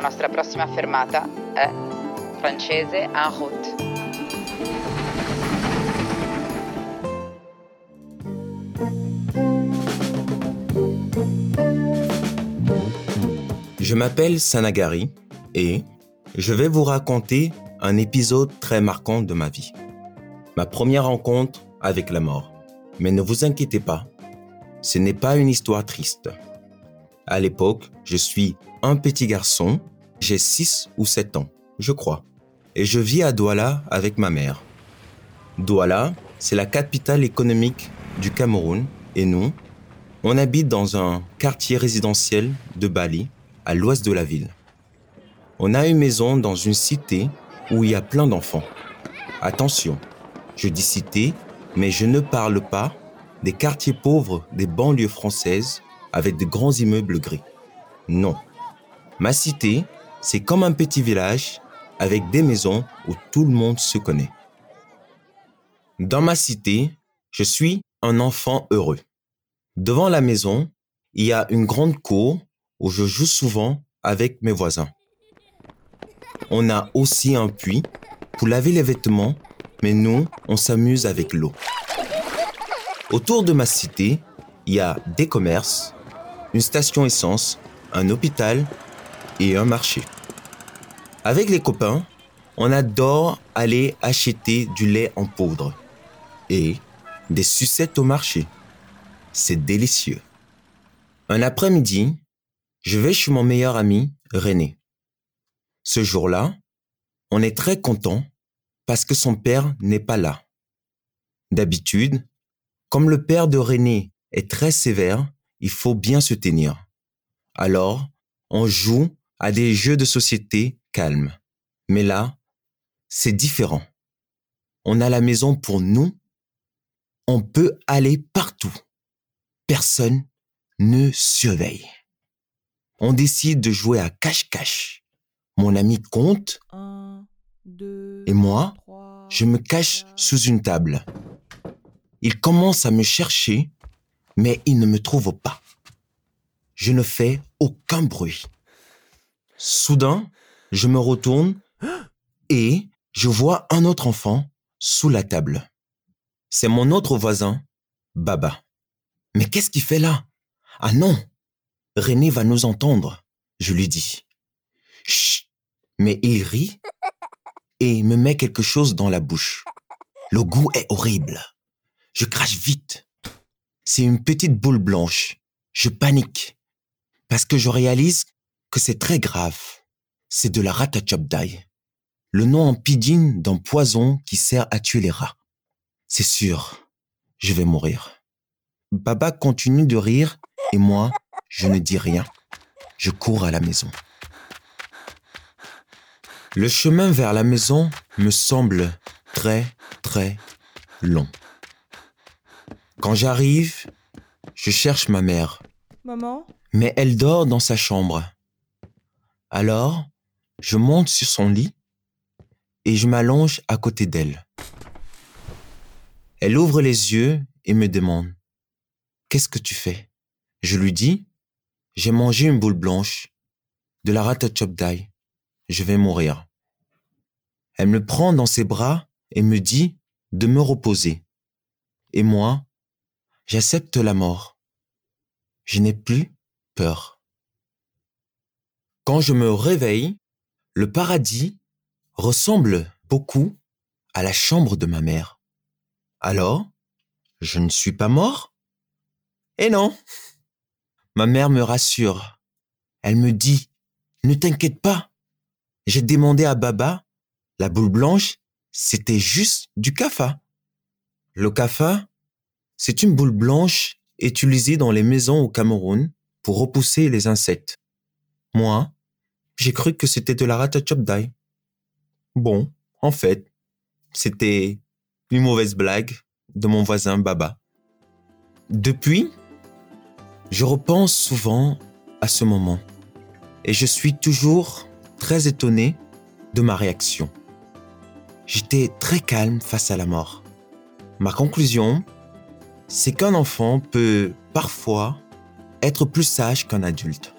La nostra prossima fermata è Francese en route. Je m'appelle Sanagari et je vais vous raconter un épisode très marquant de ma vie. Ma première rencontre avec la mort. Mais ne vous inquiétez pas, ce n'est pas une histoire triste. À l'époque, je suis un petit garçon, j'ai 6 ou 7 ans, je crois, et je vis à Douala avec ma mère. Douala, c'est la capitale économique du Cameroun et nous, on habite dans un quartier résidentiel de Bali, à l'ouest de la ville. On a une maison dans une cité où il y a plein d'enfants. Attention, je dis cité, mais je ne parle pas des quartiers pauvres des banlieues françaises avec de grands immeubles gris. Non. Ma cité, c'est comme un petit village avec des maisons où tout le monde se connaît. Dans ma cité, je suis un enfant heureux. Devant la maison, il y a une grande cour où je joue souvent avec mes voisins. On a aussi un puits pour laver les vêtements, mais nous, on s'amuse avec l'eau. Autour de ma cité, il y a des commerces, une station essence, un hôpital et un marché. Avec les copains, on adore aller acheter du lait en poudre et des sucettes au marché. C'est délicieux. Un après-midi, je vais chez mon meilleur ami, René. Ce jour-là, on est très content parce que son père n'est pas là. D'habitude, comme le père de René est très sévère, il faut bien se tenir. Alors, on joue à des jeux de société calmes. Mais là, c'est différent. On a la maison pour nous. On peut aller partout. Personne ne surveille. On décide de jouer à cache-cache. Mon ami compte. et moi, je me cache sous une table. Il commence à me chercher mais il ne me trouve pas. Je ne fais aucun bruit. Soudain, je me retourne et je vois un autre enfant sous la table. C'est mon autre voisin, Baba. Mais qu'est-ce qu'il fait là? Ah non René va nous entendre, je lui dis. Chut Mais il rit et me met quelque chose dans la bouche. Le goût est horrible. Je crache vite. C'est une petite boule blanche. Je panique parce que je réalise que c'est très grave. C'est de la ratachopdai, le nom en pidgin d'un poison qui sert à tuer les rats. C'est sûr, je vais mourir. Baba continue de rire et moi, je ne dis rien. Je cours à la maison. Le chemin vers la maison me semble très, très long. Quand j'arrive, je cherche ma mère. Maman? Mais elle dort dans sa chambre. Alors, je monte sur son lit et je m'allonge à côté d'elle. Elle ouvre les yeux et me demande Qu'est-ce que tu fais? Je lui dis J'ai mangé une boule blanche, de la ratachopdai. Je vais mourir. Elle me prend dans ses bras et me dit de me reposer. Et moi, J'accepte la mort. Je n'ai plus peur. Quand je me réveille, le paradis ressemble beaucoup à la chambre de ma mère. Alors, je ne suis pas mort? Eh non Ma mère me rassure. Elle me dit, ne t'inquiète pas. J'ai demandé à Baba, la boule blanche, c'était juste du kafa. Le kafa, c'est une boule blanche utilisée dans les maisons au Cameroun pour repousser les insectes. Moi, j'ai cru que c'était de la ratachopdai. Bon, en fait, c'était une mauvaise blague de mon voisin Baba. Depuis, je repense souvent à ce moment et je suis toujours très étonné de ma réaction. J'étais très calme face à la mort. Ma conclusion, c'est qu'un enfant peut parfois être plus sage qu'un adulte.